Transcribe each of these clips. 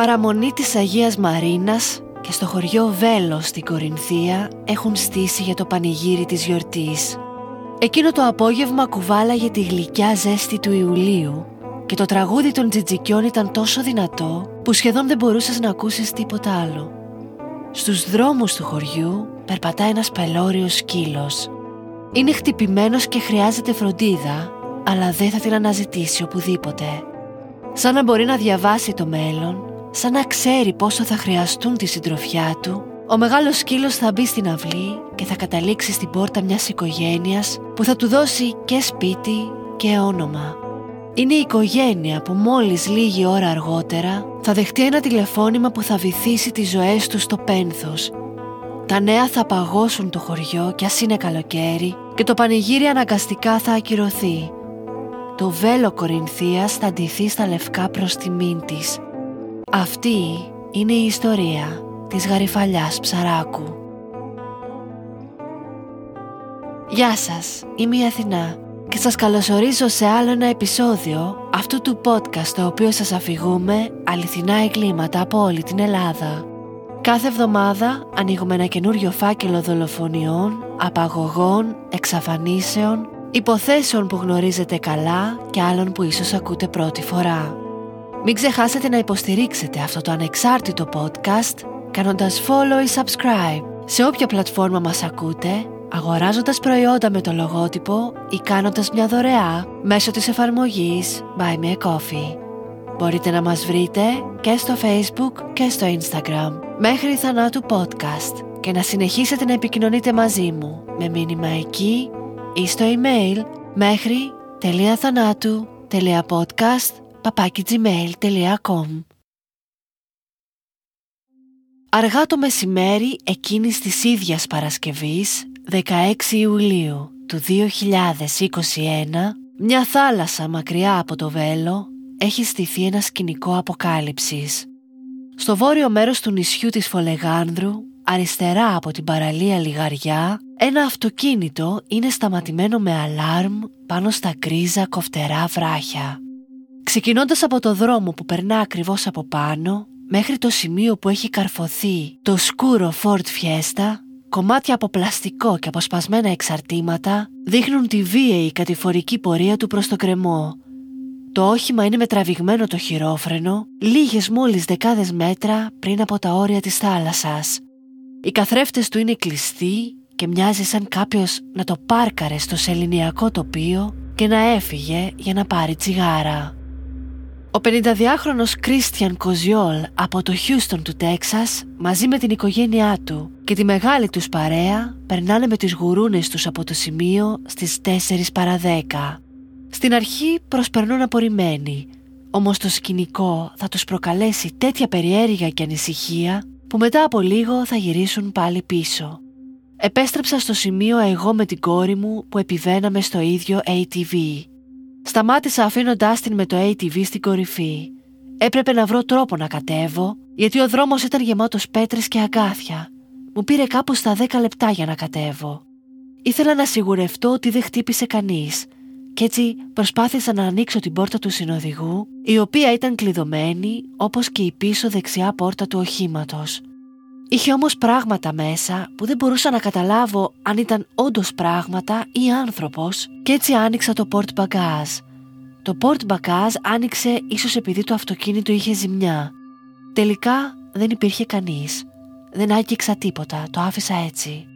παραμονή της Αγίας Μαρίνας και στο χωριό Βέλος στην Κορινθία έχουν στήσει για το πανηγύρι της γιορτής. Εκείνο το απόγευμα κουβάλαγε τη γλυκιά ζέστη του Ιουλίου και το τραγούδι των τζιτζικιών ήταν τόσο δυνατό που σχεδόν δεν μπορούσες να ακούσεις τίποτα άλλο. Στους δρόμους του χωριού περπατά ένας πελώριος σκύλος. Είναι χτυπημένος και χρειάζεται φροντίδα, αλλά δεν θα την αναζητήσει οπουδήποτε. Σαν να μπορεί να διαβάσει το μέλλον, σαν να ξέρει πόσο θα χρειαστούν τη συντροφιά του, ο μεγάλος σκύλος θα μπει στην αυλή και θα καταλήξει στην πόρτα μιας οικογένειας που θα του δώσει και σπίτι και όνομα. Είναι η οικογένεια που μόλις λίγη ώρα αργότερα θα δεχτεί ένα τηλεφώνημα που θα βυθίσει τις ζωές του στο πένθος. Τα νέα θα παγώσουν το χωριό κι ας είναι καλοκαίρι και το πανηγύρι αναγκαστικά θα ακυρωθεί. Το βέλο Κορινθίας θα ντυθεί στα λευκά προς τιμήν της. Αυτή είναι η ιστορία της γαριφαλιάς ψαράκου. Γεια σας, είμαι η Αθηνά και σας καλωσορίζω σε άλλο ένα επεισόδιο αυτού του podcast το οποίο σας αφηγούμε αληθινά εγκλήματα από όλη την Ελλάδα. Κάθε εβδομάδα ανοίγουμε ένα καινούριο φάκελο δολοφονιών, απαγωγών, εξαφανίσεων, υποθέσεων που γνωρίζετε καλά και άλλων που ίσως ακούτε πρώτη φορά. Μην ξεχάσετε να υποστηρίξετε αυτό το ανεξάρτητο podcast κάνοντας follow ή subscribe. Σε όποια πλατφόρμα μας ακούτε αγοράζοντας προϊόντα με το λογότυπο ή κάνοντας μια δωρεά μέσω της εφαρμογής Buy Me a Coffee. Μπορείτε να μας βρείτε και στο Facebook και στο Instagram. Μέχρι θανάτου podcast. Και να συνεχίσετε να επικοινωνείτε μαζί μου με μήνυμα εκεί ή στο email μέχρι .θανάτου.podcast Αργά το μεσημέρι εκείνης της ίδιας Παρασκευής 16 Ιουλίου του 2021 μια θάλασσα μακριά από το Βέλο έχει στηθεί ένα σκηνικό αποκάλυψης. Στο βόρειο μέρος του νησιού της Φολεγάνδρου, αριστερά από την παραλία Λιγαριά, ένα αυτοκίνητο είναι σταματημένο με αλάρμ πάνω στα γκρίζα κοφτερά βράχια. Ξεκινώντας από το δρόμο που περνά ακριβώς από πάνω, μέχρι το σημείο που έχει καρφωθεί το σκούρο Ford Fiesta, κομμάτια από πλαστικό και αποσπασμένα εξαρτήματα δείχνουν τη βίαιη κατηφορική πορεία του προς το κρεμό. Το όχημα είναι με τραβηγμένο το χειρόφρενο, λίγες μόλις δεκάδες μέτρα πριν από τα όρια της θάλασσας. Οι καθρέφτες του είναι κλειστοί και μοιάζει σαν κάποιος να το πάρκαρε στο σεληνιακό τοπίο και να έφυγε για να πάρει τσιγάρα. Ο 52χρονος Κρίστιαν Κοζιόλ από το Χιούστον του Τέξας μαζί με την οικογένειά του και τη μεγάλη τους παρέα περνάνε με τις γουρούνες τους από το σημείο στις 4 παρα 10. Στην αρχή προσπερνούν απορριμμένοι, όμως το σκηνικό θα τους προκαλέσει τέτοια περιέργεια και ανησυχία που μετά από λίγο θα γυρίσουν πάλι πίσω. Επέστρεψα στο σημείο εγώ με την κόρη μου που επιβαίναμε στο ίδιο ATV Σταμάτησα αφήνοντάς την με το ATV στην κορυφή. Έπρεπε να βρω τρόπο να κατέβω, γιατί ο δρόμος ήταν γεμάτος πέτρες και αγκάθια. Μου πήρε κάπου στα 10 λεπτά για να κατέβω. Ήθελα να σιγουρευτώ ότι δεν χτύπησε κανείς, και έτσι προσπάθησα να ανοίξω την πόρτα του συνοδηγού, η οποία ήταν κλειδωμένη όπως και η πίσω δεξιά πόρτα του οχήματος. Είχε όμως πράγματα μέσα που δεν μπορούσα να καταλάβω αν ήταν όντως πράγματα ή άνθρωπος και έτσι άνοιξα το port bagage. Το port bagage άνοιξε ίσως επειδή το αυτοκίνητο είχε ζημιά. Τελικά δεν υπήρχε κανείς. Δεν άγγιξα τίποτα, το άφησα έτσι.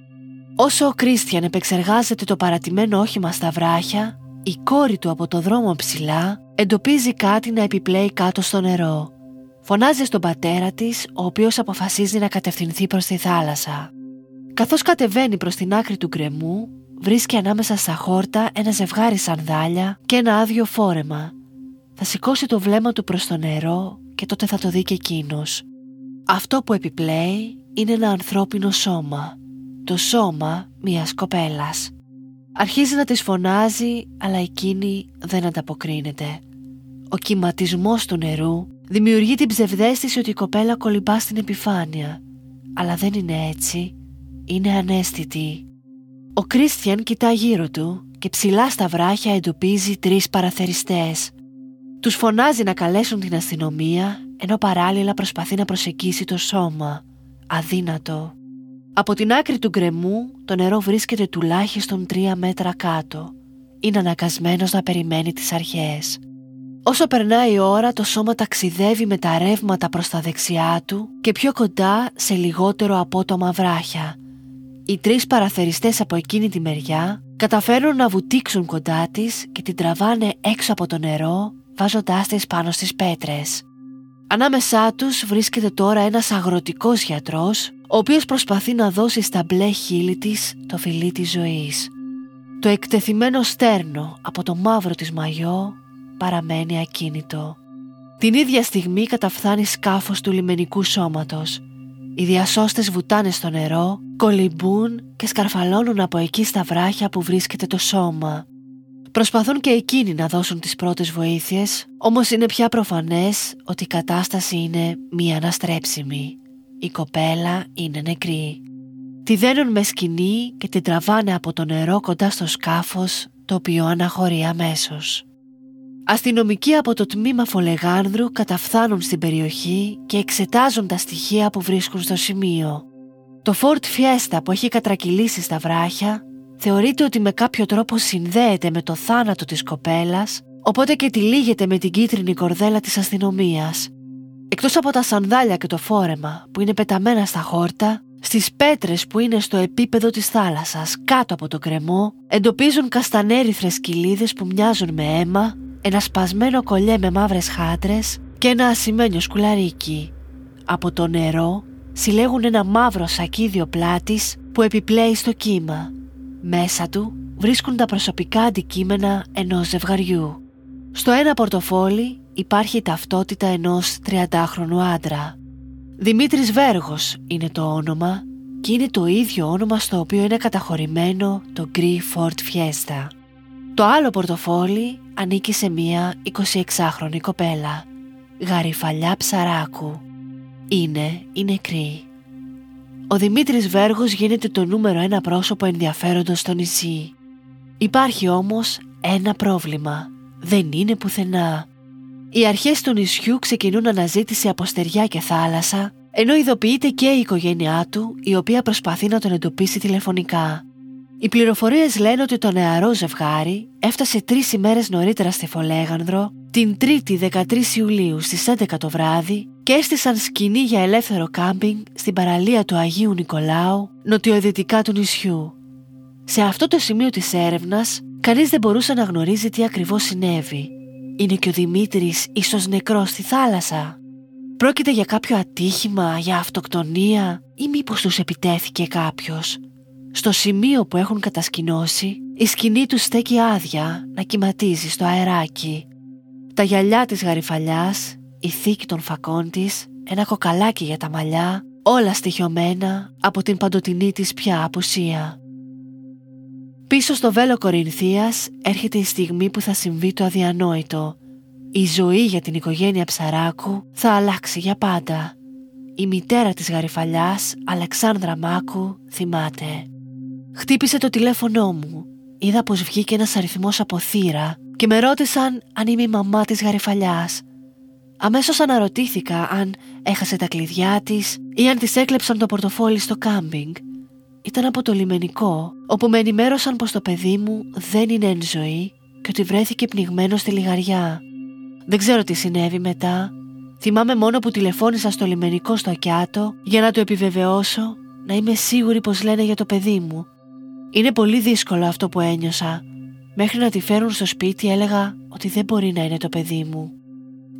Όσο ο Κρίστιαν επεξεργάζεται το παρατημένο όχημα στα βράχια, η κόρη του από το δρόμο ψηλά εντοπίζει κάτι να επιπλέει κάτω στο νερό. Φωνάζει στον πατέρα της, ο οποίος αποφασίζει να κατευθυνθεί προς τη θάλασσα. Καθώς κατεβαίνει προς την άκρη του γκρεμού, βρίσκει ανάμεσα στα χόρτα ένα ζευγάρι σανδάλια και ένα άδειο φόρεμα. Θα σηκώσει το βλέμμα του προς το νερό και τότε θα το δει και εκείνος. Αυτό που επιπλέει είναι ένα ανθρώπινο σώμα. Το σώμα μιας κοπέλας. Αρχίζει να της φωνάζει, αλλά εκείνη δεν ανταποκρίνεται. Ο κυματισμός του νερού δημιουργεί την ψευδέστηση ότι η κοπέλα κολυμπά στην επιφάνεια. Αλλά δεν είναι έτσι. Είναι ανέστητη. Ο Κρίστιαν κοιτά γύρω του και ψηλά στα βράχια εντοπίζει τρεις παραθεριστές. Τους φωνάζει να καλέσουν την αστυνομία ενώ παράλληλα προσπαθεί να προσεγγίσει το σώμα. Αδύνατο. Από την άκρη του γκρεμού το νερό βρίσκεται τουλάχιστον τρία μέτρα κάτω. Είναι αναγκασμένος να περιμένει τις αρχές. Όσο περνάει η ώρα το σώμα ταξιδεύει με τα ρεύματα προς τα δεξιά του και πιο κοντά σε λιγότερο απότομα βράχια. Οι τρεις παραθεριστές από εκείνη τη μεριά καταφέρουν να βουτήξουν κοντά της και την τραβάνε έξω από το νερό βάζοντάς της πάνω στις πέτρες. Ανάμεσά τους βρίσκεται τώρα ένας αγροτικός γιατρός ο οποίος προσπαθεί να δώσει στα μπλε χείλη της το φιλί της ζωής. Το εκτεθειμένο στέρνο από το μαύρο της μαγιό παραμένει ακίνητο. Την ίδια στιγμή καταφθάνει σκάφος του λιμενικού σώματος. Οι διασώστες βουτάνε στο νερό, κολυμπούν και σκαρφαλώνουν από εκεί στα βράχια που βρίσκεται το σώμα. Προσπαθούν και εκείνοι να δώσουν τις πρώτες βοήθειες, όμως είναι πια προφανές ότι η κατάσταση είναι μη αναστρέψιμη. Η κοπέλα είναι νεκρή. Τη δένουν με σκηνή και την τραβάνε από το νερό κοντά στο σκάφος, το οποίο αναχωρεί αμέσως. Αστυνομικοί από το τμήμα Φολεγάνδρου καταφθάνουν στην περιοχή και εξετάζουν τα στοιχεία που βρίσκουν στο σημείο. Το Ford Fiesta που έχει κατρακυλήσει στα βράχια θεωρείται ότι με κάποιο τρόπο συνδέεται με το θάνατο της κοπέλας οπότε και τυλίγεται με την κίτρινη κορδέλα της αστυνομίας. Εκτός από τα σανδάλια και το φόρεμα που είναι πεταμένα στα χόρτα, στις πέτρες που είναι στο επίπεδο της θάλασσας κάτω από το κρεμό εντοπίζουν καστανέριθρες κοιλίδες που μοιάζουν με αίμα ένα σπασμένο κολλιέ με μαύρες χάτρες και ένα ασημένιο σκουλαρίκι. Από το νερό συλλέγουν ένα μαύρο σακίδιο πλάτης που επιπλέει στο κύμα. Μέσα του βρίσκουν τα προσωπικά αντικείμενα ενός ζευγαριού. Στο ένα πορτοφόλι υπάρχει η ταυτότητα ενός 30χρονου άντρα. Δημήτρης Βέργος είναι το όνομα και είναι το ίδιο όνομα στο οποίο είναι καταχωρημένο το Γκρι Ford Fiesta. Το άλλο πορτοφόλι ανήκει σε μία 26χρονη κοπέλα, γαριφαλιά ψαράκου. Είναι η νεκρή. Ο Δημήτρης Βέργος γίνεται το νούμερο ένα πρόσωπο ενδιαφέροντος στο νησί. Υπάρχει όμως ένα πρόβλημα. Δεν είναι πουθενά. Οι αρχές του νησιού ξεκινούν αναζήτηση από στεριά και θάλασσα, ενώ ειδοποιείται και η οικογένειά του, η οποία προσπαθεί να τον εντοπίσει τηλεφωνικά. Οι πληροφορίες λένε ότι το νεαρό ζευγάρι έφτασε τρεις ημέρες νωρίτερα στη Φολέγανδρο την 3η 13 Ιουλίου στις 11 το βράδυ και έστησαν σκηνή για ελεύθερο κάμπινγκ στην παραλία του Αγίου Νικολάου, νοτιοειδητικά του νησιού. Σε αυτό το σημείο της έρευνας, κανείς δεν μπορούσε να γνωρίζει τι ακριβώς συνέβη. Είναι και ο Δημήτρης ίσως νεκρός στη θάλασσα. Πρόκειται για κάποιο ατύχημα, για αυτοκτονία ή μήπως τους επιτέθηκε κάποιος. Στο σημείο που έχουν κατασκηνώσει, η σκηνή τους στέκει άδεια να κυματίζει στο αεράκι. Τα γυαλιά της γαριφαλιάς, η θήκη των φακών της, ένα κοκαλάκι για τα μαλλιά, όλα στοιχειωμένα από την παντοτινή της πια απουσία. Πίσω στο βέλο Κορινθίας έρχεται η στιγμή που θα συμβεί το αδιανόητο. Η ζωή για την οικογένεια Ψαράκου θα αλλάξει για πάντα. Η μητέρα της γαριφαλιάς, Αλεξάνδρα Μάκου, θυμάται. Χτύπησε το τηλέφωνό μου. Είδα πως βγήκε ένας αριθμός από θύρα και με ρώτησαν αν είμαι η μαμά της γαριφαλιάς. Αμέσως αναρωτήθηκα αν έχασε τα κλειδιά της ή αν της έκλεψαν το πορτοφόλι στο κάμπινγκ. Ήταν από το λιμενικό, όπου με ενημέρωσαν πως το παιδί μου δεν είναι εν ζωή και ότι βρέθηκε πνιγμένο στη λιγαριά. Δεν ξέρω τι συνέβη μετά. Θυμάμαι μόνο που τηλεφώνησα στο λιμενικό στο Ακιάτο για να το επιβεβαιώσω να είμαι σίγουρη πως λένε για το παιδί μου είναι πολύ δύσκολο αυτό που ένιωσα. Μέχρι να τη φέρουν στο σπίτι έλεγα ότι δεν μπορεί να είναι το παιδί μου.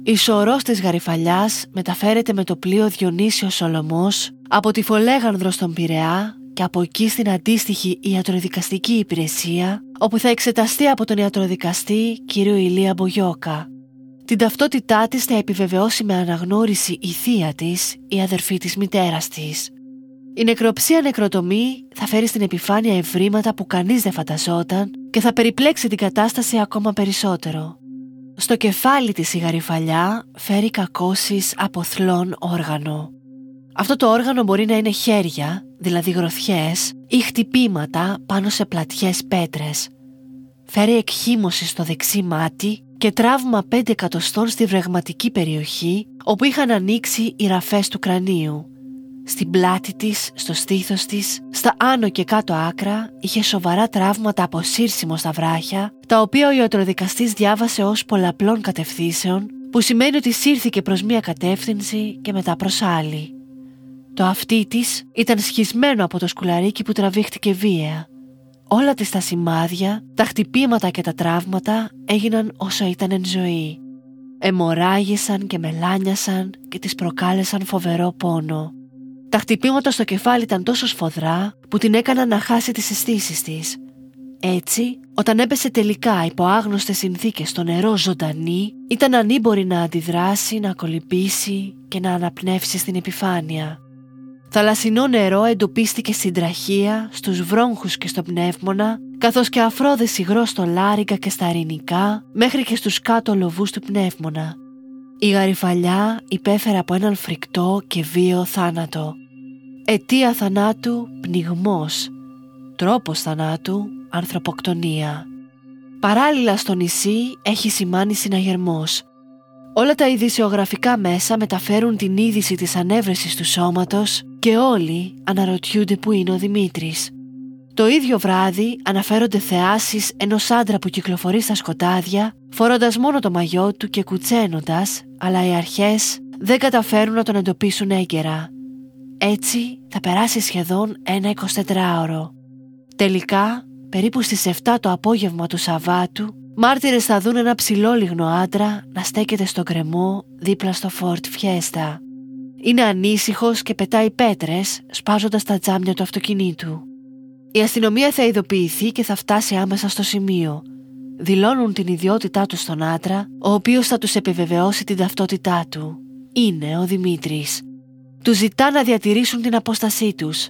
Η σωρός της Γαριφαλιάς μεταφέρεται με το πλοίο Διονύσιος Σολομός από τη Φολέγανδρο στον Πειραιά και από εκεί στην αντίστοιχη ιατροδικαστική υπηρεσία όπου θα εξεταστεί από τον ιατροδικαστή κύριο Ηλία Μπογιώκα. Την ταυτότητά της θα επιβεβαιώσει με αναγνώριση η θεία της, η αδερφή της μητέρας της. Η νεκροψία νεκροτομή θα φέρει στην επιφάνεια ευρήματα που κανείς δεν φανταζόταν και θα περιπλέξει την κατάσταση ακόμα περισσότερο. Στο κεφάλι της η γαριφαλιά φέρει κακώσεις από θλόν όργανο. Αυτό το όργανο μπορεί να είναι χέρια, δηλαδή γροθιές, ή χτυπήματα πάνω σε πλατιές πέτρες. Φέρει εκχύμωση στο δεξί μάτι και τραύμα 5 εκατοστών στη βρεγματική περιοχή όπου είχαν ανοίξει οι ραφές του κρανίου. Στην πλάτη της, στο στήθος της, στα άνω και κάτω άκρα είχε σοβαρά τραύματα από σύρσιμο στα βράχια, τα οποία ο ιατροδικαστής διάβασε ως πολλαπλών κατευθύνσεων, που σημαίνει ότι σύρθηκε προς μία κατεύθυνση και μετά προς άλλη. Το αυτί της ήταν σχισμένο από το σκουλαρίκι που τραβήχτηκε βία. Όλα τις τα σημάδια, τα χτυπήματα και τα τραύματα έγιναν όσο ήταν εν ζωή. Εμοράγησαν και μελάνιασαν και τις προκάλεσαν φοβερό πόνο. Τα χτυπήματα στο κεφάλι ήταν τόσο σφοδρά που την έκαναν να χάσει τις αισθήσεις της. Έτσι, όταν έπεσε τελικά υπό άγνωστες συνθήκες στο νερό ζωντανή, ήταν ανήμπορη να αντιδράσει, να κολυμπήσει και να αναπνεύσει στην επιφάνεια. Θαλασσινό νερό εντοπίστηκε στην τραχεία, στους βρόγχους και στο πνεύμονα, καθώς και αφρόδες υγρό στο λάριγκα και στα αρινικά, μέχρι και στους κάτω λοβούς του πνεύμονα. Η γαριφαλιά υπέφερε από έναν φρικτό και βίο θάνατο. Αιτία θανάτου πνιγμός, τρόπος θανάτου ανθρωποκτονία. Παράλληλα στο νησί έχει σημάνει συναγερμός. Όλα τα ειδησιογραφικά μέσα μεταφέρουν την είδηση της ανέβρεσης του σώματος και όλοι αναρωτιούνται που είναι ο Δημήτρης. Το ίδιο βράδυ αναφέρονται θεάσεις ενός άντρα που κυκλοφορεί στα σκοτάδια φορώντας μόνο το μαγιό του και κουτσένοντας αλλά οι αρχές δεν καταφέρουν να τον εντοπίσουν έγκαιρα. Έτσι θα περάσει σχεδόν ένα 24ωρο. Τελικά, περίπου στις 7 το απόγευμα του Σαββάτου, μάρτυρες θα δουν ένα ψηλόλιγνο άντρα να στέκεται στο κρεμό δίπλα στο Φόρτ Φιέστα. Είναι ανήσυχος και πετάει πέτρες σπάζοντας τα τζάμια του αυτοκινήτου. Η αστυνομία θα ειδοποιηθεί και θα φτάσει άμεσα στο σημείο. Δηλώνουν την ιδιότητά του στον άντρα, ο οποίος θα τους επιβεβαιώσει την ταυτότητά του. Είναι ο Δημήτρης. Του ζητά να διατηρήσουν την απόστασή τους.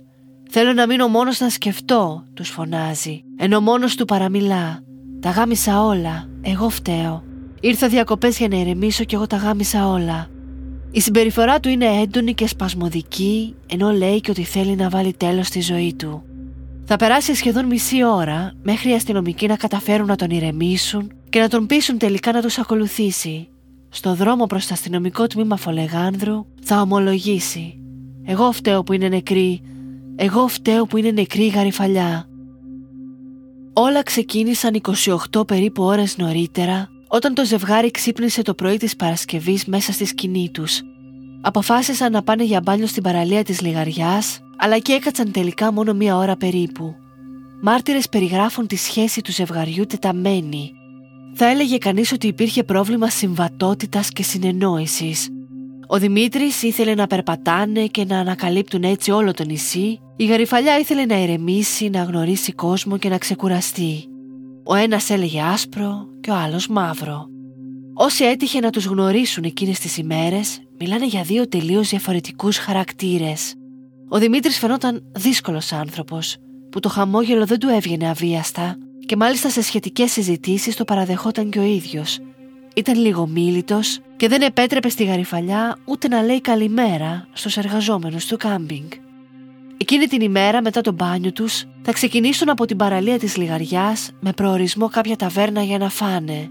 Θέλω να μείνω μόνος να σκεφτώ, τους φωνάζει, ενώ μόνος του παραμιλά. Τα γάμισα όλα, εγώ φταίω. Ήρθα διακοπές για να ηρεμήσω και εγώ τα γάμισα όλα. Η συμπεριφορά του είναι έντονη και σπασμωδική, ενώ λέει και ότι θέλει να βάλει τέλος στη ζωή του. Θα περάσει σχεδόν μισή ώρα μέχρι οι αστυνομικοί να καταφέρουν να τον ηρεμήσουν και να τον πείσουν τελικά να τους ακολουθήσει. Στο δρόμο προς το αστυνομικό τμήμα Φολεγάνδρου θα ομολογήσει «Εγώ φταίω που είναι νεκρή, εγώ φταίω που είναι νεκρή η γαριφαλιά». Όλα ξεκίνησαν 28 περίπου ώρες νωρίτερα όταν το ζευγάρι ξύπνησε το πρωί της Παρασκευής μέσα στη σκηνή τους. Αποφάσισαν να πάνε για μπάνιο στην παραλία της Λιγαριάς αλλά και έκατσαν τελικά μόνο μία ώρα περίπου. Μάρτυρες περιγράφουν τη σχέση του ζευγαριού τεταμένη θα έλεγε κανείς ότι υπήρχε πρόβλημα συμβατότητας και συνεννόησης. Ο Δημήτρης ήθελε να περπατάνε και να ανακαλύπτουν έτσι όλο το νησί. Η γαριφαλιά ήθελε να ηρεμήσει, να γνωρίσει κόσμο και να ξεκουραστεί. Ο ένας έλεγε άσπρο και ο άλλος μαύρο. Όσοι έτυχε να τους γνωρίσουν εκείνες τις ημέρες, μιλάνε για δύο τελείως διαφορετικούς χαρακτήρες. Ο Δημήτρης φαινόταν δύσκολος άνθρωπος, που το χαμόγελο δεν του έβγαινε αβίαστα και μάλιστα σε σχετικές συζητήσεις το παραδεχόταν και ο ίδιος. Ήταν λίγο μίλητος και δεν επέτρεπε στη γαριφαλιά ούτε να λέει καλημέρα στους εργαζόμενους του κάμπινγκ. Εκείνη την ημέρα μετά το μπάνιο τους θα ξεκινήσουν από την παραλία της Λιγαριάς με προορισμό κάποια ταβέρνα για να φάνε.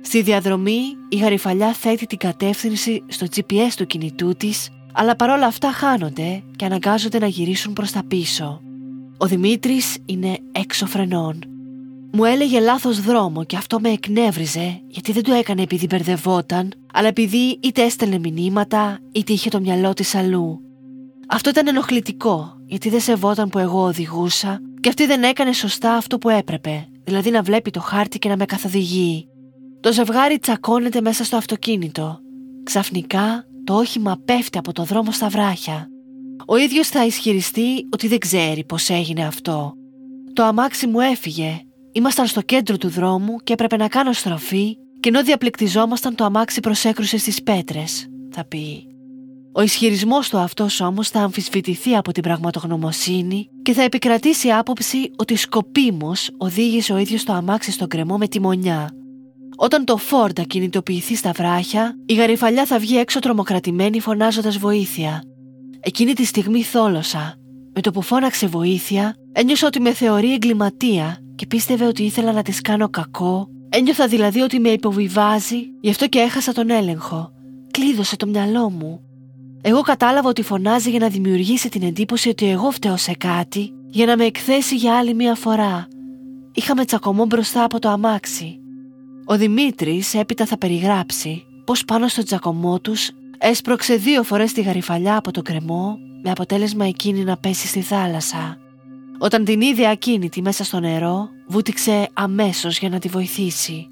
Στη διαδρομή η γαριφαλιά θέτει την κατεύθυνση στο GPS του κινητού της αλλά παρόλα αυτά χάνονται και αναγκάζονται να γυρίσουν προς τα πίσω. Ο Δημήτρης είναι έξω φρενών μου έλεγε λάθος δρόμο και αυτό με εκνεύριζε γιατί δεν το έκανε επειδή μπερδευόταν, αλλά επειδή είτε έστελνε μηνύματα είτε είχε το μυαλό της αλλού. Αυτό ήταν ενοχλητικό γιατί δεν σεβόταν που εγώ οδηγούσα και αυτή δεν έκανε σωστά αυτό που έπρεπε, δηλαδή να βλέπει το χάρτη και να με καθοδηγεί. Το ζευγάρι τσακώνεται μέσα στο αυτοκίνητο. Ξαφνικά το όχημα πέφτει από το δρόμο στα βράχια. Ο ίδιος θα ισχυριστεί ότι δεν ξέρει πώς έγινε αυτό. Το αμάξι μου έφυγε Ήμασταν στο κέντρο του δρόμου και έπρεπε να κάνω στροφή και ενώ διαπληκτιζόμασταν το αμάξι προσέκρουσε στις πέτρες, θα πει. Ο ισχυρισμός του αυτός όμως θα αμφισβητηθεί από την πραγματογνωμοσύνη και θα επικρατήσει άποψη ότι σκοπίμως οδήγησε ο ίδιος το αμάξι στον κρεμό με τη μονιά. Όταν το Φόρντα κινητοποιηθεί στα βράχια, η γαριφαλιά θα βγει έξω τρομοκρατημένη φωνάζοντας βοήθεια. Εκείνη τη στιγμή θόλωσα. Με το που φώναξε βοήθεια, ένιωσα ότι με θεωρεί εγκληματία και πίστευε ότι ήθελα να της κάνω κακό Ένιωθα δηλαδή ότι με υποβιβάζει, γι' αυτό και έχασα τον έλεγχο. Κλείδωσε το μυαλό μου. Εγώ κατάλαβα ότι φωνάζει για να δημιουργήσει την εντύπωση ότι εγώ φταίω σε κάτι, για να με εκθέσει για άλλη μία φορά. Είχαμε τσακωμό μπροστά από το αμάξι. Ο Δημήτρης έπειτα θα περιγράψει πως πάνω στο τσακωμό τους έσπρωξε δύο φορές τη γαριφαλιά από το κρεμό με αποτέλεσμα εκείνη να πέσει στη θάλασσα. Όταν την είδε ακίνητη μέσα στο νερό, βούτυξε αμέσως για να τη βοηθήσει.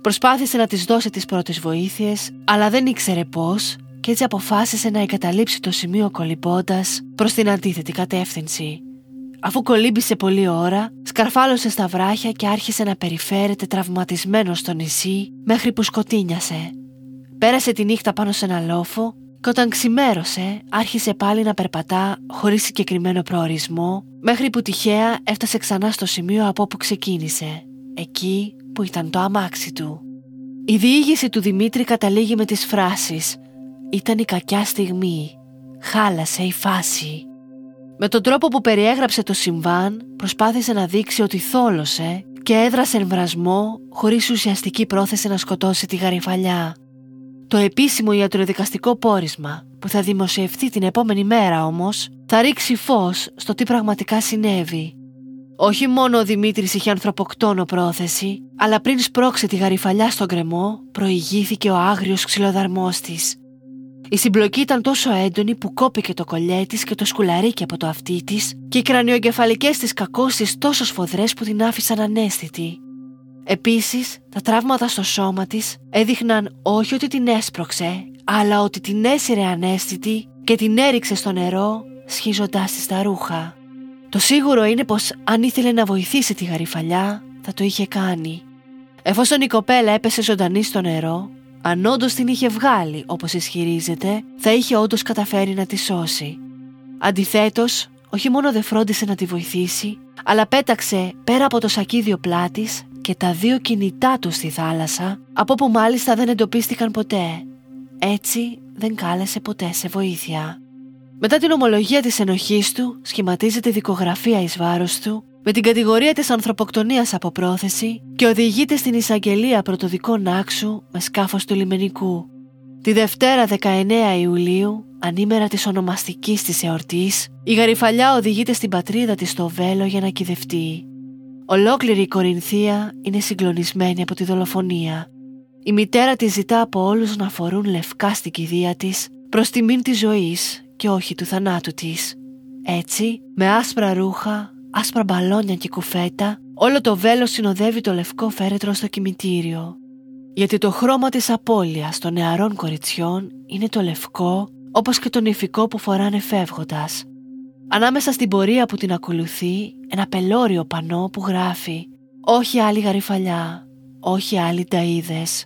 Προσπάθησε να της δώσει τις πρώτες βοήθειες, αλλά δεν ήξερε πώς και έτσι αποφάσισε να εγκαταλείψει το σημείο κολυμπώντας προς την αντίθετη κατεύθυνση. Αφού κολύμπησε πολλή ώρα, σκαρφάλωσε στα βράχια και άρχισε να περιφέρεται τραυματισμένος στο νησί μέχρι που σκοτίνιασε. Πέρασε τη νύχτα πάνω σε ένα λόφο και όταν ξημέρωσε άρχισε πάλι να περπατά χωρίς συγκεκριμένο προορισμό μέχρι που τυχαία έφτασε ξανά στο σημείο από όπου ξεκίνησε, εκεί που ήταν το αμάξι του. Η διήγηση του Δημήτρη καταλήγει με τις φράσεις «Ήταν η κακιά στιγμή, χάλασε η φάση». Με τον τρόπο που περιέγραψε το συμβάν προσπάθησε να δείξει ότι θόλωσε και έδρασε εμβρασμό χωρίς ουσιαστική πρόθεση να σκοτώσει τη γαριφαλιά. Το επίσημο ιατροδικαστικό πόρισμα που θα δημοσιευτεί την επόμενη μέρα όμως θα ρίξει φως στο τι πραγματικά συνέβη. Όχι μόνο ο Δημήτρης είχε ανθρωποκτόνο πρόθεση, αλλά πριν σπρώξει τη γαριφαλιά στον κρεμό, προηγήθηκε ο άγριος ξυλοδαρμός της. Η συμπλοκή ήταν τόσο έντονη που κόπηκε το κολλιέ της και το σκουλαρίκι από το αυτί της και οι κρανιογκεφαλικές της κακώσεις τόσο σφοδρές που την άφησαν ανέστητη. Επίσης, τα τραύματα στο σώμα της έδειχναν όχι ότι την έσπρωξε, αλλά ότι την έσυρε ανέστητη και την έριξε στο νερό σχίζοντάς της τα ρούχα. Το σίγουρο είναι πως αν ήθελε να βοηθήσει τη γαριφαλιά θα το είχε κάνει. Εφόσον η κοπέλα έπεσε ζωντανή στο νερό, αν όντως την είχε βγάλει όπως ισχυρίζεται, θα είχε όντως καταφέρει να τη σώσει. Αντιθέτως, όχι μόνο δεν φρόντισε να τη βοηθήσει, αλλά πέταξε πέρα από το σακίδιο πλάτης και τα δύο κινητά του στη θάλασσα, από που μάλιστα δεν εντοπίστηκαν ποτέ. Έτσι δεν κάλεσε ποτέ σε βοήθεια. Μετά την ομολογία της ενοχής του, σχηματίζεται δικογραφία εις βάρος του, με την κατηγορία της ανθρωποκτονίας από πρόθεση και οδηγείται στην εισαγγελία πρωτοδικών άξου με σκάφος του λιμενικού. Τη Δευτέρα 19 Ιουλίου, ανήμερα της ονομαστικής της εορτής, η Γαριφαλιά οδηγείται στην πατρίδα της στο Βέλο για να κυδευτεί. Ολόκληρη η Κορινθία είναι συγκλονισμένη από τη δολοφονία. Η μητέρα της ζητά από όλους να φορούν λευκά στην κηδεία της προς τιμήν της ζωής και όχι του θανάτου της. Έτσι, με άσπρα ρούχα, άσπρα μπαλόνια και κουφέτα, όλο το βέλος συνοδεύει το λευκό φέρετρο στο κημητήριο. Γιατί το χρώμα της απώλειας των νεαρών κοριτσιών είναι το λευκό, όπως και το νηφικό που φοράνε φεύγοντας. Ανάμεσα στην πορεία που την ακολουθεί, ένα πελώριο πανό που γράφει «Όχι άλλη γαριφαλιά, όχι άλλοι ταΐδες».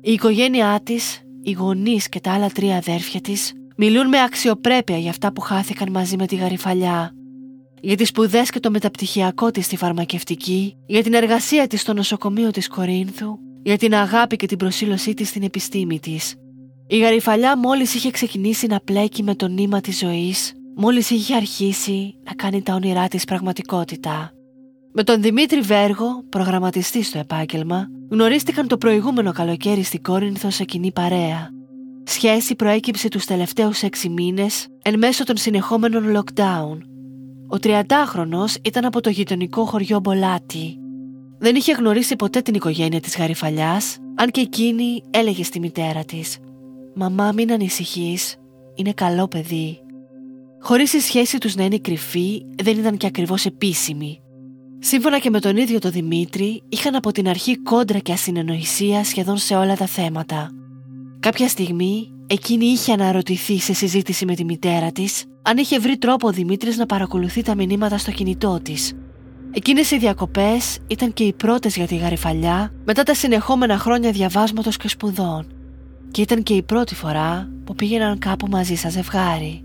Η οικογένειά της, οι γονείς και τα άλλα τρία αδέρφια της μιλούν με αξιοπρέπεια για αυτά που χάθηκαν μαζί με τη γαριφαλιά για τις σπουδές και το μεταπτυχιακό της στη φαρμακευτική, για την εργασία της στο νοσοκομείο της Κορίνθου, για την αγάπη και την προσήλωσή της στην επιστήμη της. Η γαριφαλιά μόλις είχε ξεκινήσει να πλέκει με το νήμα της ζωής, μόλις είχε αρχίσει να κάνει τα όνειρά της πραγματικότητα. Με τον Δημήτρη Βέργο, προγραμματιστή στο επάγγελμα, γνωρίστηκαν το προηγούμενο καλοκαίρι στην Κόρινθο σε κοινή παρέα. Σχέση προέκυψε τους τελευταίους έξι μήνες εν μέσω των συνεχόμενων lockdown ο 30χρονος ήταν από το γειτονικό χωριό Μπολάτι. Δεν είχε γνωρίσει ποτέ την οικογένεια της Γαριφαλιάς, αν και εκείνη έλεγε στη μητέρα της «Μαμά μην ανησυχείς, είναι καλό παιδί». Χωρίς η σχέση τους να είναι κρυφή, δεν ήταν και ακριβώς επίσημη. Σύμφωνα και με τον ίδιο τον Δημήτρη, είχαν από την αρχή κόντρα και ασυνεννοησία σχεδόν σε όλα τα θέματα. Κάποια στιγμή Εκείνη είχε αναρωτηθεί σε συζήτηση με τη μητέρα της αν είχε βρει τρόπο ο Δημήτρης να παρακολουθεί τα μηνύματα στο κινητό της. Εκείνες οι διακοπές ήταν και οι πρώτες για τη γαριφαλιά μετά τα συνεχόμενα χρόνια διαβάσματος και σπουδών. Και ήταν και η πρώτη φορά που πήγαιναν κάπου μαζί σαν ζευγάρι.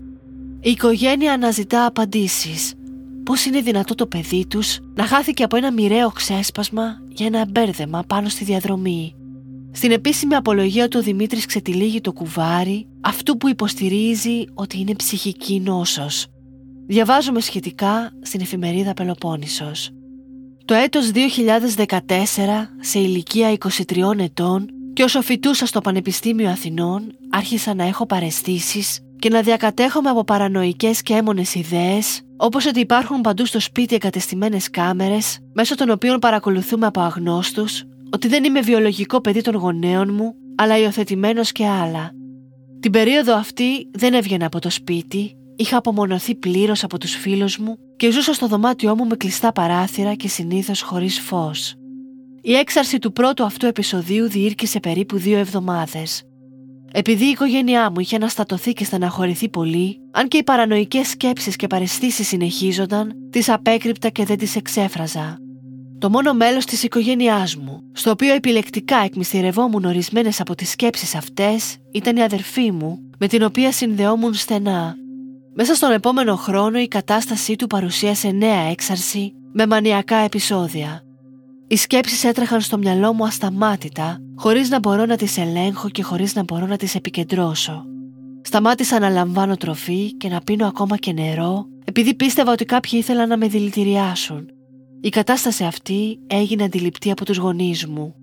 Η οικογένεια αναζητά απαντήσεις. Πώς είναι δυνατό το παιδί τους να χάθηκε από ένα μοιραίο ξέσπασμα για ένα μπέρδεμα πάνω στη διαδρομή; Στην επίσημη απολογία του ο Δημήτρης ξετυλίγει το κουβάρι αυτού που υποστηρίζει ότι είναι ψυχική νόσος. Διαβάζουμε σχετικά στην εφημερίδα Πελοπόννησος. Το έτος 2014, σε ηλικία 23 ετών και όσο φοιτούσα στο Πανεπιστήμιο Αθηνών, άρχισα να έχω παρεστήσεις και να διακατέχομαι από παρανοϊκές και έμονες ιδέες, όπως ότι υπάρχουν παντού στο σπίτι εγκατεστημένες κάμερες, μέσω των οποίων παρακολουθούμε από αγνώστους, ότι δεν είμαι βιολογικό παιδί των γονέων μου, αλλά υιοθετημένος και άλλα. Την περίοδο αυτή δεν έβγαινα από το σπίτι, είχα απομονωθεί πλήρως από τους φίλους μου και ζούσα στο δωμάτιό μου με κλειστά παράθυρα και συνήθως χωρίς φως. Η έξαρση του πρώτου αυτού επεισοδίου διήρκησε περίπου δύο εβδομάδες. Επειδή η οικογένειά μου είχε αναστατωθεί και στεναχωρηθεί πολύ, αν και οι παρανοϊκές σκέψεις και παρεστήσεις συνεχίζονταν, τις απέκρυπτα και δεν τις εξέφραζα. Το μόνο μέλος της οικογένειάς μου, στο οποίο επιλεκτικά εκμυστηρευόμουν ορισμένες από τις σκέψεις αυτές, ήταν η αδερφή μου, με την οποία συνδεόμουν στενά. Μέσα στον επόμενο χρόνο η κατάστασή του παρουσίασε νέα έξαρση με μανιακά επεισόδια. Οι σκέψεις έτρεχαν στο μυαλό μου ασταμάτητα, χωρίς να μπορώ να τις ελέγχω και χωρίς να μπορώ να τις επικεντρώσω. Σταμάτησα να λαμβάνω τροφή και να πίνω ακόμα και νερό, επειδή πίστευα ότι κάποιοι ήθελαν να με δηλητηριάσουν. Η κατάσταση αυτή έγινε αντιληπτή από τους γονείς μου.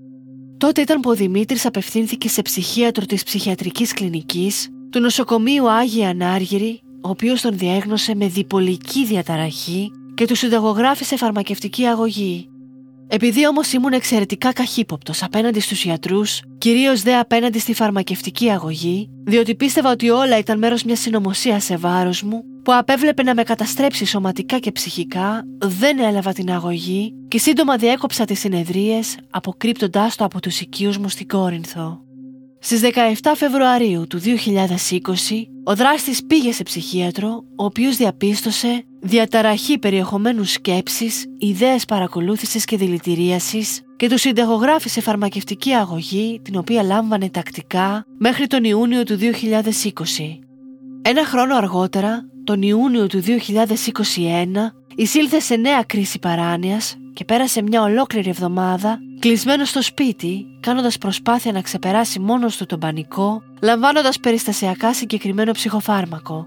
Τότε ήταν που ο Δημήτρης απευθύνθηκε σε ψυχίατρο της ψυχιατρικής κλινικής του νοσοκομείου Άγια Ανάργυρη, ο οποίος τον διέγνωσε με διπολική διαταραχή και του συνταγογράφησε φαρμακευτική αγωγή. Επειδή όμως ήμουν εξαιρετικά καχύποπτος απέναντι στους ιατρού, κυρίως δε απέναντι στη φαρμακευτική αγωγή, διότι πίστευα ότι όλα ήταν μέρος μιας συνωμοσίας σε βάρος μου, που απέβλεπε να με καταστρέψει σωματικά και ψυχικά, δεν έλαβα την αγωγή και σύντομα διέκοψα τις συνεδρίες, αποκρύπτοντάς το από τους οικείους μου στην Κόρινθο. Στις 17 Φεβρουαρίου του 2020, ο δράστης πήγε σε ψυχίατρο, ο οποίος διαπίστωσε διαταραχή περιεχομένου σκέψης, ιδέες παρακολούθησης και δηλητηρίασης και του συνταγογράφησε φαρμακευτική αγωγή την οποία λάμβανε τακτικά μέχρι τον Ιούνιο του 2020. Ένα χρόνο αργότερα, τον Ιούνιο του 2021, εισήλθε σε νέα κρίση παράνοιας και πέρασε μια ολόκληρη εβδομάδα κλεισμένο στο σπίτι, κάνοντας προσπάθεια να ξεπεράσει μόνος του τον πανικό, λαμβάνοντας περιστασιακά συγκεκριμένο ψυχοφάρμακο.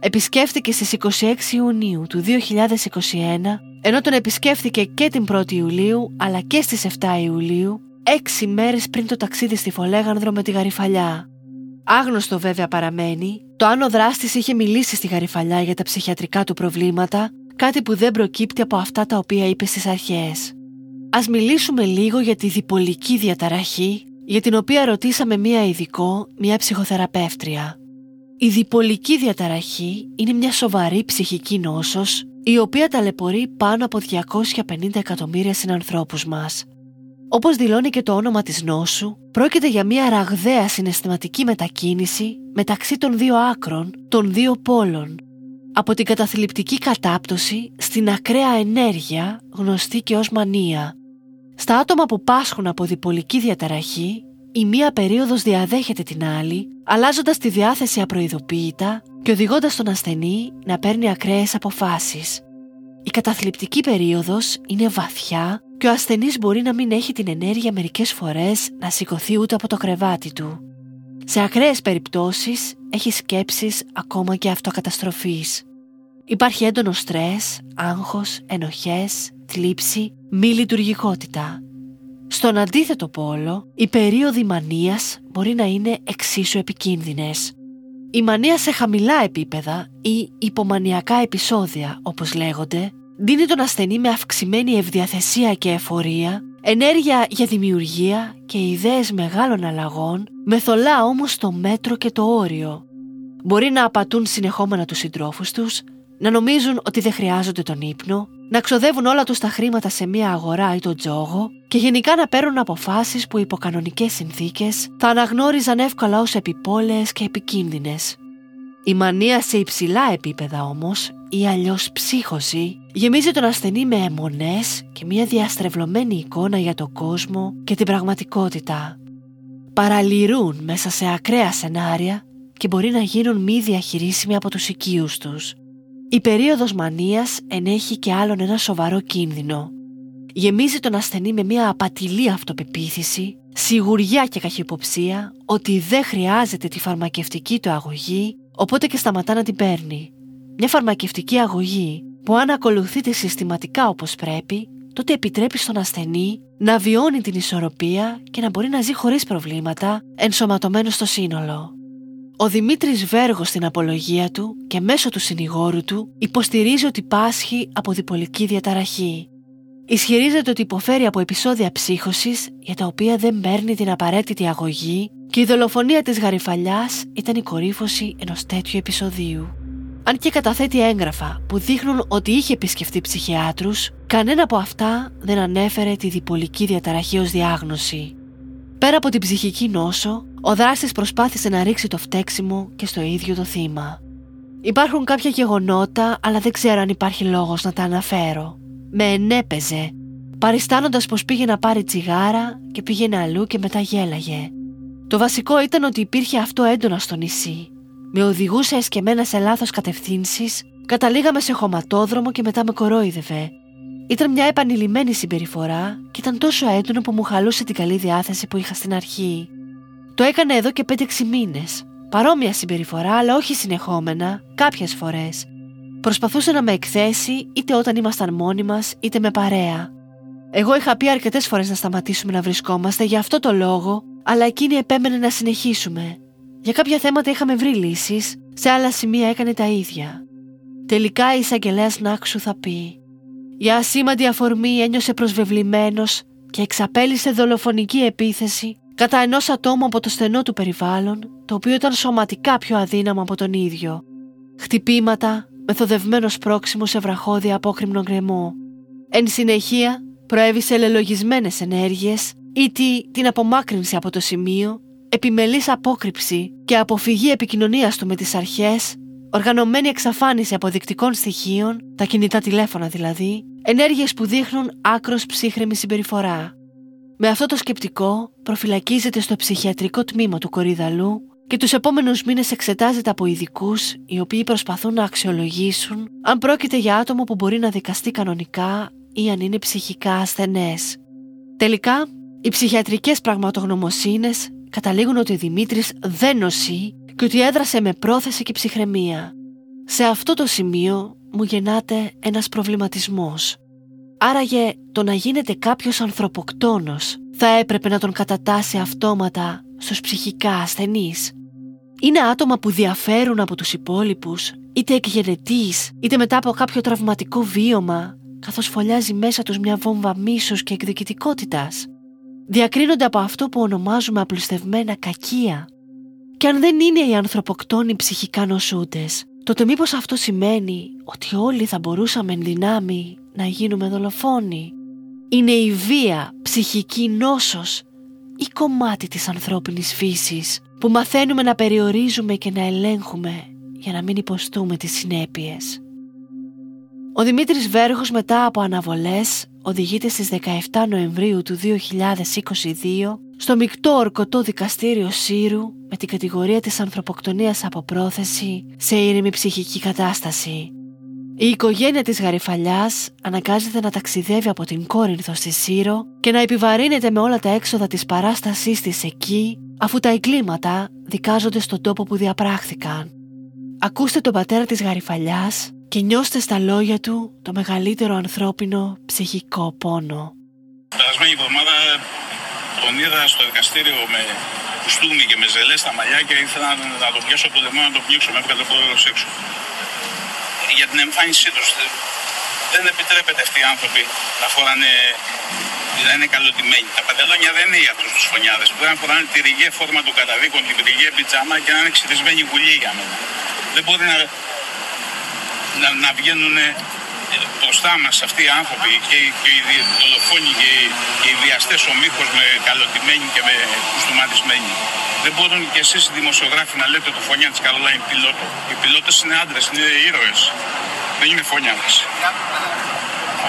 Επισκέφτηκε στις 26 Ιουνίου του 2021, ενώ τον επισκέφθηκε και την 1η Ιουλίου αλλά και στις 7 Ιουλίου, έξι μέρες πριν το ταξίδι στη Φολέγανδρο με τη Γαριφαλιά. Άγνωστο βέβαια παραμένει το αν ο δράστης είχε μιλήσει στη Γαριφαλιά για τα ψυχιατρικά του προβλήματα κάτι που δεν προκύπτει από αυτά τα οποία είπε στις αρχές. Ας μιλήσουμε λίγο για τη διπολική διαταραχή για την οποία ρωτήσαμε μία ειδικό, μία ψυχοθεραπεύτρια. Η διπολική διαταραχή είναι μια σοβαρή ψυχική νόσος η οποία ταλαιπωρεί πάνω από 250 εκατομμύρια συνανθρώπους μας. Όπως δηλώνει και το όνομα της νόσου, πρόκειται για μια ραγδαία συναισθηματική μετακίνηση μεταξύ των δύο άκρων, των δύο πόλων, από την καταθλιπτική κατάπτωση στην ακραία ενέργεια γνωστή και ως μανία. Στα άτομα που πάσχουν από διπολική διαταραχή, η μία περίοδος διαδέχεται την άλλη, αλλάζοντας τη διάθεση απροειδοποίητα και οδηγώντας τον ασθενή να παίρνει ακραίες αποφάσεις. Η καταθλιπτική περίοδος είναι βαθιά και ο ασθενής μπορεί να μην έχει την ενέργεια μερικές φορές να σηκωθεί ούτε από το κρεβάτι του. Σε ακραίες περιπτώσεις έχεις σκέψεις ακόμα και αυτοκαταστροφής. Υπάρχει έντονο στρες, άγχος, ενοχές, θλίψη, μη λειτουργικότητα. Στον αντίθετο πόλο, οι περίοδοι μανίας μπορεί να είναι εξίσου επικίνδυνες. Η μανία σε χαμηλά επίπεδα ή υπομανιακά επεισόδια, όπως λέγονται, δίνει τον ασθενή με αυξημένη ευδιαθεσία και εφορία ενέργεια για δημιουργία και ιδέες μεγάλων αλλαγών, με θολά όμως το μέτρο και το όριο. Μπορεί να απατούν συνεχόμενα τους συντρόφους τους, να νομίζουν ότι δεν χρειάζονται τον ύπνο, να ξοδεύουν όλα τους τα χρήματα σε μια αγορά ή τον τζόγο και γενικά να παίρνουν αποφάσεις που υπό κανονικές συνθήκες θα αναγνώριζαν εύκολα ως επιπόλαιες και επικίνδυνες. Η μανία σε υψηλά επίπεδα όμως ή αλλιώς ψύχωση γεμίζει τον ασθενή με αιμονές και μια διαστρεβλωμένη εικόνα για τον κόσμο και την πραγματικότητα. Παραλυρούν μέσα σε ακραία σενάρια και μπορεί να γίνουν μη διαχειρίσιμοι από τους οικείους τους. Η περίοδος μανίας ενέχει και άλλον ένα σοβαρό κίνδυνο. Γεμίζει τον ασθενή με μια απατηλή αυτοπεποίθηση, σιγουριά και καχυποψία ότι δεν χρειάζεται τη φαρμακευτική του αγωγή, οπότε και σταματά να την παίρνει. Μια φαρμακευτική αγωγή που αν ακολουθείται συστηματικά όπως πρέπει, τότε επιτρέπει στον ασθενή να βιώνει την ισορροπία και να μπορεί να ζει χωρίς προβλήματα ενσωματωμένο στο σύνολο. Ο Δημήτρης Βέργος στην απολογία του και μέσω του συνηγόρου του υποστηρίζει ότι πάσχει από διπολική διαταραχή. Ισχυρίζεται ότι υποφέρει από επεισόδια ψύχωσης για τα οποία δεν παίρνει την απαραίτητη αγωγή και η δολοφονία της Γαριφαλιάς ήταν η κορύφωση ενός τέτοιου επεισοδίου. Αν και καταθέτει έγγραφα που δείχνουν ότι είχε επισκεφτεί ψυχιάτρους, κανένα από αυτά δεν ανέφερε τη διπολική διαταραχή ως διάγνωση. Πέρα από την ψυχική νόσο, ο δράστης προσπάθησε να ρίξει το φταίξιμο και στο ίδιο το θύμα. Υπάρχουν κάποια γεγονότα, αλλά δεν ξέρω αν υπάρχει λόγος να τα αναφέρω. Με ενέπαιζε, παριστάνοντας πως πήγε να πάρει τσιγάρα και πήγαινε αλλού και μετά γέλαγε. Το βασικό ήταν ότι υπήρχε αυτό έντονα στο νησί. Με οδηγούσες εσκεμμένα σε λάθος κατευθύνσεις, καταλήγαμε σε χωματόδρομο και μετά με κορόιδευε. Ήταν μια επανειλημμένη συμπεριφορά και ήταν τόσο έντονο που μου χαλούσε την καλή διάθεση που είχα στην αρχή. Το έκανε εδώ και 5-6 μήνες. Παρόμοια συμπεριφορά, αλλά όχι συνεχόμενα, κάποιες φορές. Προσπαθούσε να με εκθέσει είτε όταν ήμασταν μόνοι μας, είτε με παρέα. Εγώ είχα πει αρκετές φορές να σταματήσουμε να βρισκόμαστε για αυτό το λόγο, αλλά εκείνη επέμενε να συνεχίσουμε. Για κάποια θέματα είχαμε βρει λύσεις, σε άλλα σημεία έκανε τα ίδια. Τελικά η εισαγγελέας Νάξου θα πει: Για ασήμαντη αφορμή ένιωσε προσβεβλημένος και εξαπέλυσε δολοφονική επίθεση κατά ενός ατόμου από το στενό του περιβάλλον, το οποίο ήταν σωματικά πιο αδύναμο από τον ίδιο. Χτυπήματα, μεθοδευμένος πρόξιμος σε βραχώδια απόκριμνο γκρεμό. Εν συνεχεία, προέβησε λελογισμένες ενέργειες ή την απομάκρυνση από το σημείο, επιμελής απόκρυψη και αποφυγή επικοινωνίας του με τις αρχές, οργανωμένη εξαφάνιση αποδεικτικών στοιχείων, τα κινητά τηλέφωνα δηλαδή, ενέργειες που δείχνουν άκρος ψύχρεμη συμπεριφορά. Με αυτό το σκεπτικό προφυλακίζεται στο ψυχιατρικό τμήμα του Κορίδαλου και τους επόμενους μήνες εξετάζεται από ειδικούς οι οποίοι προσπαθούν να αξιολογήσουν αν πρόκειται για άτομο που μπορεί να δικαστεί κανονικά ή αν είναι ψυχικά ασθενές. Τελικά, οι ψυχιατρικές πραγματογνωμοσύνες καταλήγουν ότι ο Δημήτρης δεν νοσεί και ότι έδρασε με πρόθεση και ψυχραιμία. Σε αυτό το σημείο μου γεννάται ένας προβληματισμός. Άραγε το να γίνεται κάποιος ανθρωποκτόνος θα έπρεπε να τον κατατάσει αυτόματα στους ψυχικά ασθενείς. Είναι άτομα που διαφέρουν από τους υπόλοιπους, είτε εκγενετής, είτε μετά από κάποιο τραυματικό βίωμα, καθώς φωλιάζει μέσα τους μια βόμβα μίσους και εκδικητικότητας. Διακρίνονται από αυτό που ονομάζουμε απλουστευμένα κακία. Και αν δεν είναι οι ανθρωποκτόνοι ψυχικά νοσούντες, τότε μήπως αυτό σημαίνει ότι όλοι θα μπορούσαμε εν δυνάμει να γίνουμε δολοφόνοι; Είναι η βία ψυχική νόσος ή κομμάτι της ανθρώπινης φύσης που μαθαίνουμε να περιορίζουμε και να ελέγχουμε για να μην υποστούμε τις συνέπειες; Ο Δημήτρης Βέργος μετά από αναβολές οδηγείται στις 17 Νοεμβρίου του 2022 στο μεικτό ορκωτό δικαστήριο Σύρου με την κατηγορία της ανθρωποκτονίας από πρόθεση σε ήρεμη ψυχική κατάσταση. Η οικογένεια της Γαριφαλιάς αναγκάζεται να ταξιδεύει από την Κόρινθο στη Σύρο και να επιβαρύνεται με όλα τα έξοδα της παράστασής της εκεί αφού τα εγκλήματα δικάζονται στον τόπο που διαπράχθηκαν. Ακούστε τον πατέρα της Γαριφαλιάς και νιώστε στα λόγια του το μεγαλύτερο ανθρώπινο ψυχικό πόνο. Περασμένη εβδομάδα τον είδα στο δικαστήριο με κουστούμι και με ζελές στα μαλλιά και ήθελα να τον πιάσω από το λαιμό να τον πνίξω. Με έβγαλε ο πρόεδρο έξω. Για την εμφάνισή τους. Δεν επιτρέπεται αυτοί οι άνθρωποι να φοράνε να είναι καλοτημένοι. Τα παντελόνια δεν είναι για αυτούς τους φωνιάδες. Μπορεί να φοράνε τη ρηγέ φόρμα των καταδίκων, την ρηγέ πιτζάμα και να είναι ξυρισμένη γουλή για μένα. Δεν μπορεί να να, να βγαίνουν ε, μπροστά μας αυτοί οι άνθρωποι και, και οι δολοφόνοι και, και οι βιαστές ομίχο με καλωτημένοι και με κουστοματισμένοι. Δεν μπορούν και εσείς οι δημοσιογράφοι να λέτε το φωνιά της Καρολάιν πιλότο. Οι πιλότες είναι άντρες, είναι ήρωες. Δεν είναι φωνιά μας.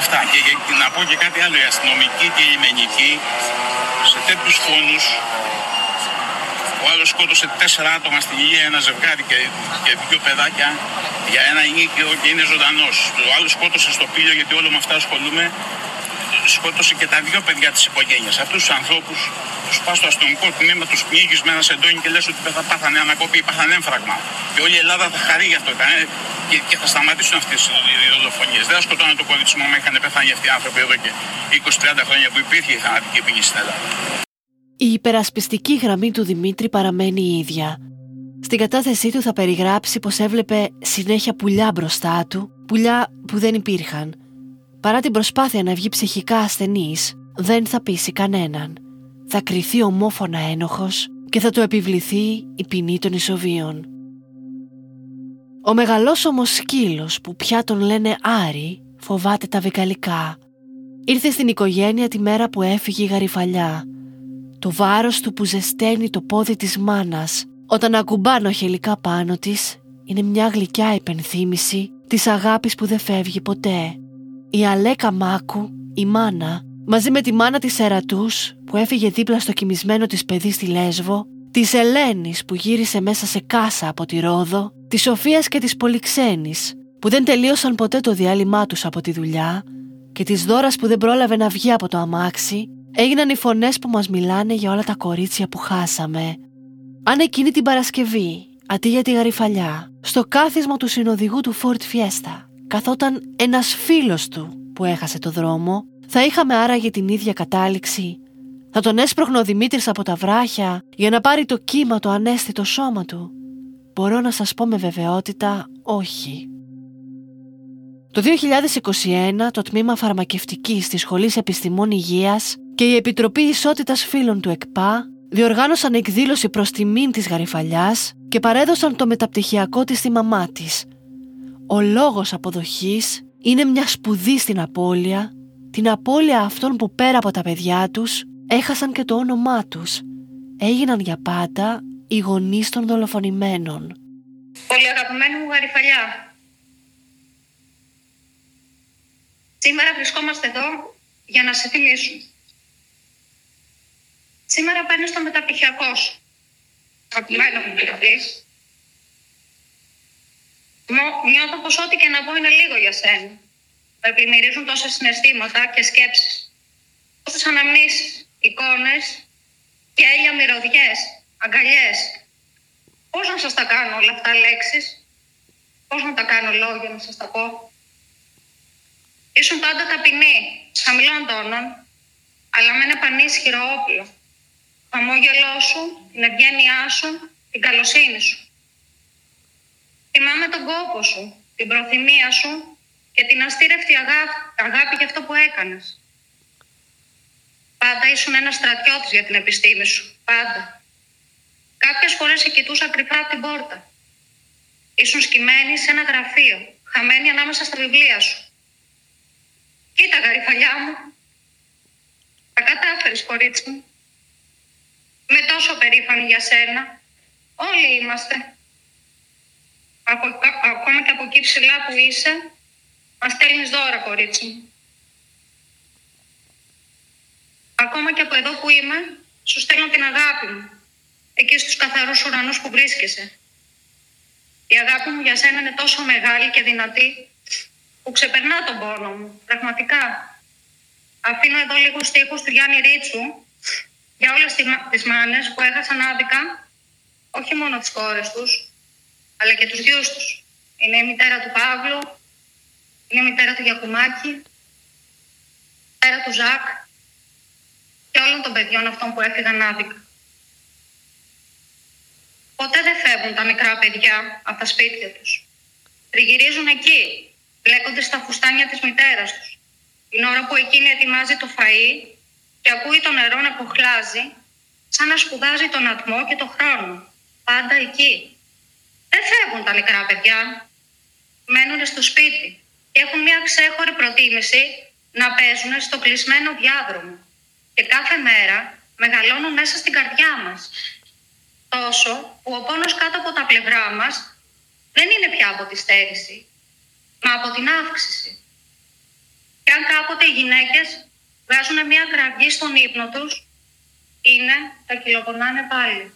Αυτά. Και, και, να πω και κάτι άλλο. Οι αστυνομικοί και οι λιμενικοί σε τέτοιους φόνους ο άλλος σκότωσε τέσσερα άτομα στην υγεία, ένα ζευγάρι και, και δύο παιδάκια για ένα ήλιο και είναι ζωντανός. Ο άλλος σκότωσε στο πύλιο γιατί όλο με αυτά ασχολούμαι. σκότωσε και τα δύο παιδιά της οικογένειας. Αυτούς τους ανθρώπους τους πας στο αστυνομικό τμήμα, τους πνίγεις με ένα σεντόνι και λες ότι δεν θα πάθανε ανακόπη ή πάθανε έμφραγμα. Και όλη η Ελλάδα θα χαρεί γι' αυτό. Ε, και, και θα σταματήσουν αυτές οι δολοφονίες. Δεν θα σκοτώνουν το κορίτσι μου, είχαν πεθάνει αυτοί οι άνθρωποι εδώ και 20-30 χρόνια που υπήρχε η θανατική ποινή στην Ελλάδα. Η υπερασπιστική γραμμή του Δημήτρη παραμένει η ίδια. Στην κατάθεσή του θα περιγράψει πως έβλεπε συνέχεια πουλιά μπροστά του, πουλιά που δεν υπήρχαν Παρά την προσπάθεια να βγει ψυχικά ασθενής, δεν θα πείσει κανέναν. Θα κριθεί ομόφωνα ένοχος και θα του επιβληθεί η ποινή των ισοβίων. Ο μεγαλόσωμος σκύλος που πια τον λένε Άρη φοβάται τα βικαλικά. Ήρθε στην οικογένεια τη μέρα που έφυγε η γαριφαλιά. Το βάρος του που ζεσταίνει το πόδι της μάνας. Όταν ακουμπάνω χελικά πάνω της είναι μια γλυκιά υπενθύμηση της αγάπης που δεν φεύγει ποτέ. Η Αλέκα Μάκου, η μάνα, μαζί με τη μάνα της Ερατούς που έφυγε δίπλα στο κοιμισμένο της παιδί στη Λέσβο, της Ελένης που γύρισε μέσα σε κάσα από τη Ρόδο, της Σοφίας και της Πολυξένης που δεν τελείωσαν ποτέ το διάλειμμά τους από τη δουλειά και της Δώρας που δεν πρόλαβε να βγει από το αμάξι, έγιναν οι φωνές που μας μιλάνε για όλα τα κορίτσια που χάσαμε. Αν εκείνη την Παρασκευή, αντί για τη γαριφαλιά, στο κάθισμα του συνοδηγού του Ford Fiesta καθόταν ένας φίλος του που έχασε το δρόμο, θα είχαμε άραγε την ίδια κατάληξη. Θα τον έσπροχνε ο Δημήτρης από τα βράχια για να πάρει το κύμα το ανέστητο σώμα του. Μπορώ να σας πω με βεβαιότητα όχι. Το 2021 το Τμήμα Φαρμακευτικής της Σχολής Επιστημών Υγείας και η Επιτροπή Ισότητας Φίλων του ΕΚΠΑ διοργάνωσαν εκδήλωση προς τιμήν της Γαριφαλιάς και παρέδωσαν το μεταπτυχιακό της στη μαμά της, ο λόγος αποδοχής είναι μια σπουδή στην απώλεια, την απώλεια αυτών που πέρα από τα παιδιά τους έχασαν και το όνομά τους. Έγιναν για πάντα οι γονείς των δολοφονημένων. Πολύ αγαπημένη μου γαριφαλιά. Σήμερα βρισκόμαστε εδώ για να σε θυμίσουν. Σήμερα παίρνεις το μεταπτυχιακό σου. Αγαπημένο μου νιώθω πως ό,τι και να πω είναι λίγο για σένα. Με πλημμυρίζουν τόσα συναισθήματα και σκέψεις. Τόσες αναμνήσεις, εικόνες, γέλια, μυρωδιές, αγκαλιές. Πώς να σας τα κάνω όλα αυτά λέξεις; Πώς να τα κάνω λόγια να σας τα πω; Ήσουν πάντα ταπεινή, χαμηλών τόνων, αλλά με ένα πανίσχυρο όπλο. Το χαμόγελό σου, την ευγένειά σου, την καλοσύνη σου. Θυμάμαι τον κόπο σου, την προθυμία σου και την αστήρευτη αγάπη, αγάπη για αυτό που έκανες. Πάντα ήσουν ένας στρατιώτης για την επιστήμη σου. Πάντα. Κάποιες φορές σε κοιτούσα κρυφά από την πόρτα. Ήσουν σκυμμένη σε ένα γραφείο, χαμένη ανάμεσα στα βιβλία σου. Κοίτα γαριφαλιά μου. Τα κατάφερες κορίτσι μου. Με τόσο περήφανη για σένα. Όλοι είμαστε από, ακόμα και από εκεί ψηλά που είσαι, μας στέλνεις δώρα, κορίτσι μου. Ακόμα και από εδώ που είμαι, σου στέλνω την αγάπη μου. Εκεί στους καθαρούς ουρανούς που βρίσκεσαι. Η αγάπη μου για σένα είναι τόσο μεγάλη και δυνατή που ξεπερνά τον πόνο μου, πραγματικά. Αφήνω εδώ λίγους στίχους του Γιάννη Ρίτσου για όλες τις μάνες που έχασαν άδικα, όχι μόνο τις κόρες τους, αλλά και τους γιους τους. Είναι η μητέρα του Παύλου, είναι η μητέρα του Γιακουμάκη, η μητέρα του Ζακ και όλων των παιδιών αυτών που έφυγαν άδικα. Ποτέ δεν φεύγουν τα μικρά παιδιά από τα σπίτια τους. Τριγυρίζουν εκεί, μπλέκονται στα φουστάνια της μητέρας τους. Την ώρα που εκείνη ετοιμάζει το φαΐ και ακούει το νερό να κοχλάζει, σαν να σπουδάζει τον ατμό και το χρόνο. Πάντα εκεί, δεν φεύγουν τα μικρά παιδιά. Μένουν στο σπίτι και έχουν μια ξέχωρη προτίμηση να παίζουν στο κλεισμένο διάδρομο. Και κάθε μέρα μεγαλώνουν μέσα στην καρδιά μας. Τόσο που ο πόνος κάτω από τα πλευρά μας δεν είναι πια από τη στέρηση, μα από την αύξηση. Και αν κάποτε οι γυναίκες βγάζουν μια κραυγή στον ύπνο τους, είναι τα κυλοπονάνε πάλι.